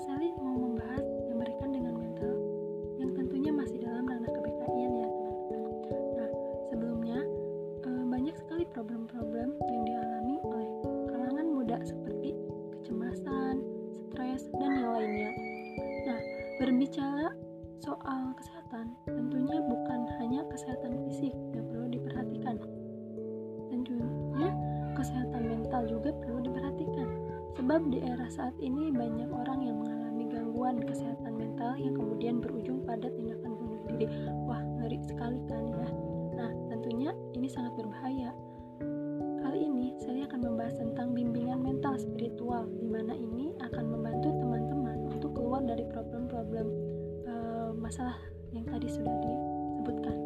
Kak Sally mau membahas yang berkaitan dengan mental yang tentunya masih dalam ranah kebekaan ya teman-teman. Nah sebelumnya eh, banyak sekali problem-problem yang dialami oleh kalangan muda seperti kecemasan, stres, dan yang lainnya. Nah berbicara soal kesehatan tentunya bukan hanya kesehatan fisik yang perlu diperhatikan tentunya kesehatan mental juga perlu diperhatikan sebab di era saat ini banyak orang yang gangguan kesehatan mental yang kemudian berujung pada tindakan bunuh diri wah ngeri sekali kan ya nah tentunya ini sangat berbahaya kali ini saya akan membahas tentang bimbingan mental spiritual di mana ini akan membantu teman-teman untuk keluar dari problem-problem uh, masalah yang tadi sudah disebutkan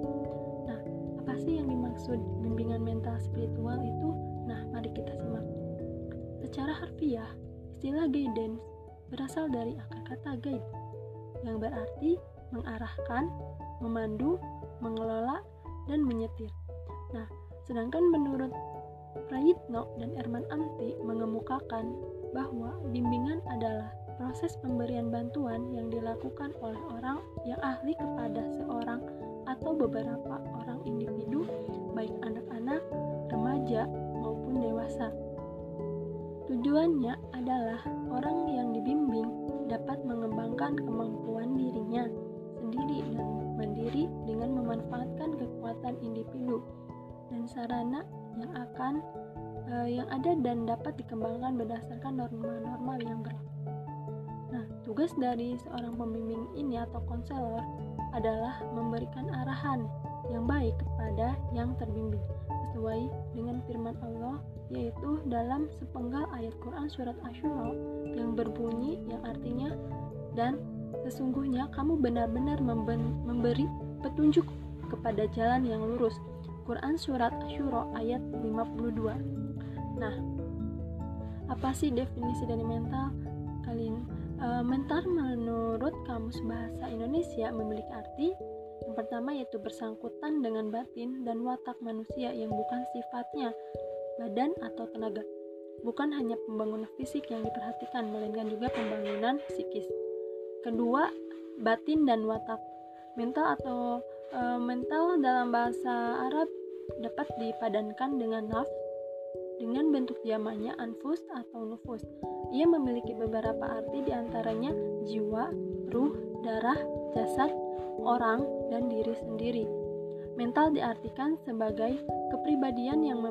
nah apa sih yang dimaksud bimbingan mental spiritual itu? Nah, mari kita simak. Secara harfiah, istilah guidance berasal dari akar kata guide yang berarti mengarahkan, memandu, mengelola, dan menyetir. Nah, sedangkan menurut Prayitno dan Erman Amti mengemukakan bahwa bimbingan adalah proses pemberian bantuan yang dilakukan oleh orang yang ahli kepada seorang atau beberapa orang individu, baik anak-anak, remaja, maupun dewasa. Tujuannya adalah orang dapat mengembangkan kemampuan dirinya sendiri dan mandiri dengan memanfaatkan kekuatan individu dan sarana yang akan uh, yang ada dan dapat dikembangkan berdasarkan norma-norma yang berlaku. Nah, tugas dari seorang pembimbing ini atau konselor adalah memberikan arahan yang baik kepada yang terbimbing sesuai dengan firman Allah yaitu dalam sepenggal ayat Quran surat Asyura yang berbunyi yang artinya dan sesungguhnya kamu benar-benar memberi petunjuk kepada jalan yang lurus. Quran surat Asyura ayat 52 nah apa sih definisi dari mental kalian e, mental menurut kamus bahasa Indonesia memiliki arti yang pertama yaitu bersangkutan dengan batin dan watak manusia yang bukan sifatnya badan atau tenaga. Bukan hanya pembangunan fisik yang diperhatikan, melainkan juga pembangunan psikis. Kedua, batin dan watak. Mental atau e, mental dalam bahasa Arab dapat dipadankan dengan nafs dengan bentuk jamaknya anfus atau nufus. Ia memiliki beberapa arti di antaranya jiwa, ruh, darah, jasad, orang, dan diri sendiri. Mental diartikan sebagai kepribadian yang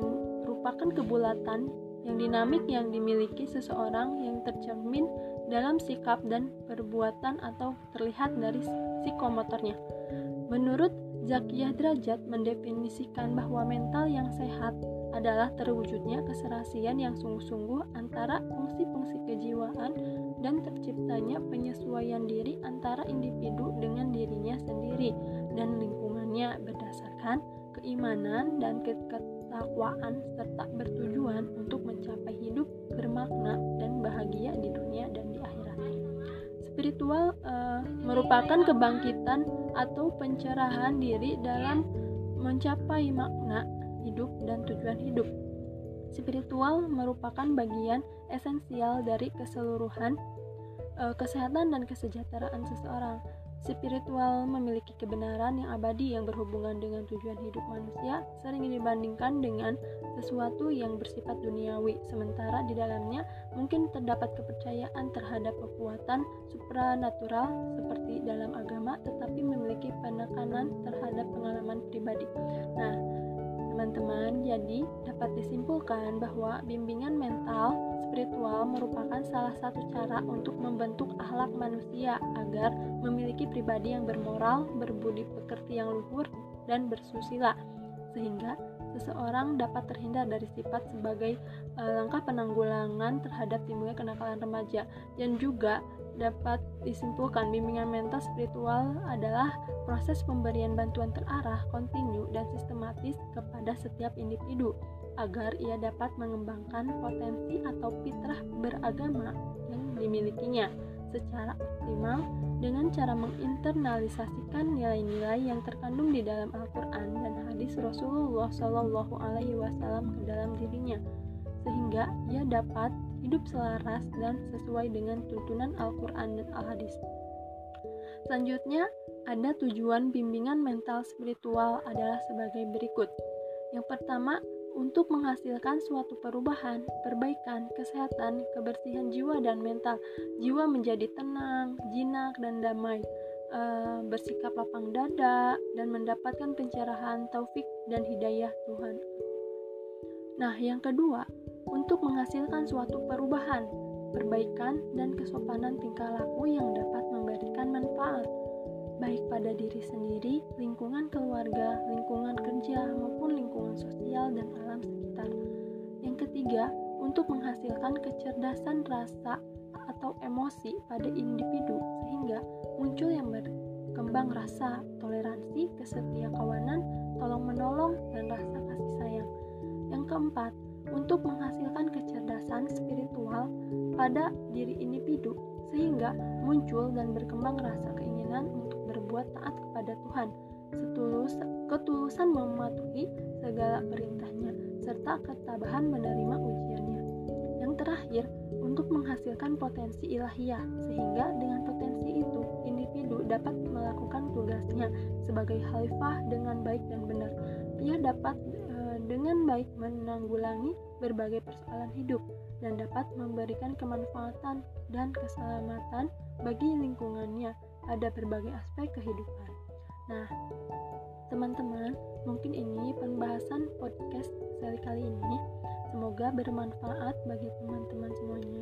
merupakan kebulatan yang dinamik yang dimiliki seseorang yang tercermin dalam sikap dan perbuatan atau terlihat dari psikomotornya. Menurut Zakiyah Derajat mendefinisikan bahwa mental yang sehat adalah terwujudnya keserasian yang sungguh-sungguh antara fungsi-fungsi kejiwaan dan terciptanya penyesuaian diri antara individu dengan dirinya sendiri dan lingkungannya berdasarkan keimanan dan ketakwaan serta bertujuan untuk mencapai hidup bermakna dan bahagia di dunia dan di akhirat. Spiritual uh, merupakan kebangkitan atau pencerahan diri dalam mencapai makna hidup dan tujuan hidup. Spiritual merupakan bagian esensial dari keseluruhan uh, kesehatan dan kesejahteraan seseorang. Spiritual memiliki kebenaran yang abadi yang berhubungan dengan tujuan hidup manusia, sering dibandingkan dengan sesuatu yang bersifat duniawi, sementara di dalamnya mungkin terdapat kepercayaan terhadap kekuatan supranatural seperti dalam agama, tetapi memiliki penekanan terhadap pengalaman pribadi. Nah, teman-teman, jadi dapat disimpulkan bahwa bimbingan mental spiritual merupakan salah satu cara untuk membentuk akhlak manusia agar memiliki pribadi yang bermoral, berbudi pekerti yang luhur, dan bersusila, sehingga seseorang dapat terhindar dari sifat sebagai e, langkah penanggulangan terhadap timbulnya kenakalan remaja. Dan juga dapat disimpulkan bimbingan mental spiritual adalah proses pemberian bantuan terarah, kontinu, dan sistematis kepada setiap individu agar ia dapat mengembangkan potensi atau fitrah beragama yang dimilikinya secara optimal dengan cara menginternalisasikan nilai-nilai yang terkandung di dalam Al-Quran dan hadis Rasulullah Shallallahu Alaihi Wasallam ke dalam dirinya, sehingga ia dapat hidup selaras dan sesuai dengan tuntunan Al-Quran dan Al-Hadis. Selanjutnya, ada tujuan bimbingan mental spiritual adalah sebagai berikut. Yang pertama, untuk menghasilkan suatu perubahan, perbaikan, kesehatan, kebersihan jiwa dan mental. Jiwa menjadi tenang, jinak, dan damai. E, bersikap lapang dada dan mendapatkan pencerahan taufik dan hidayah Tuhan. Nah, yang kedua, untuk menghasilkan suatu perubahan, perbaikan, dan kesopanan tingkah laku yang dapat memberikan manfaat baik pada diri sendiri, lingkungan keluarga, lingkungan kerja, maupun lingkungan sosial dan. Yang ketiga, untuk menghasilkan kecerdasan rasa atau emosi pada individu sehingga muncul yang berkembang rasa toleransi, kesetia kawanan, tolong-menolong, dan rasa kasih sayang. Yang keempat, untuk menghasilkan kecerdasan spiritual pada diri individu sehingga muncul dan berkembang rasa keinginan untuk berbuat taat kepada Tuhan, setulus ketulusan mematuhi segala perintahnya, serta ketabahan menerima ujiannya. Yang terakhir, untuk menghasilkan potensi ilahiyah, sehingga dengan potensi itu, individu dapat melakukan tugasnya sebagai khalifah dengan baik dan benar. Ia dapat e, dengan baik menanggulangi berbagai persoalan hidup dan dapat memberikan kemanfaatan dan keselamatan bagi lingkungannya pada berbagai aspek kehidupan. Nah, teman-teman, mungkin ini pembahasan podcast seri kali ini. Semoga bermanfaat bagi teman-teman semuanya.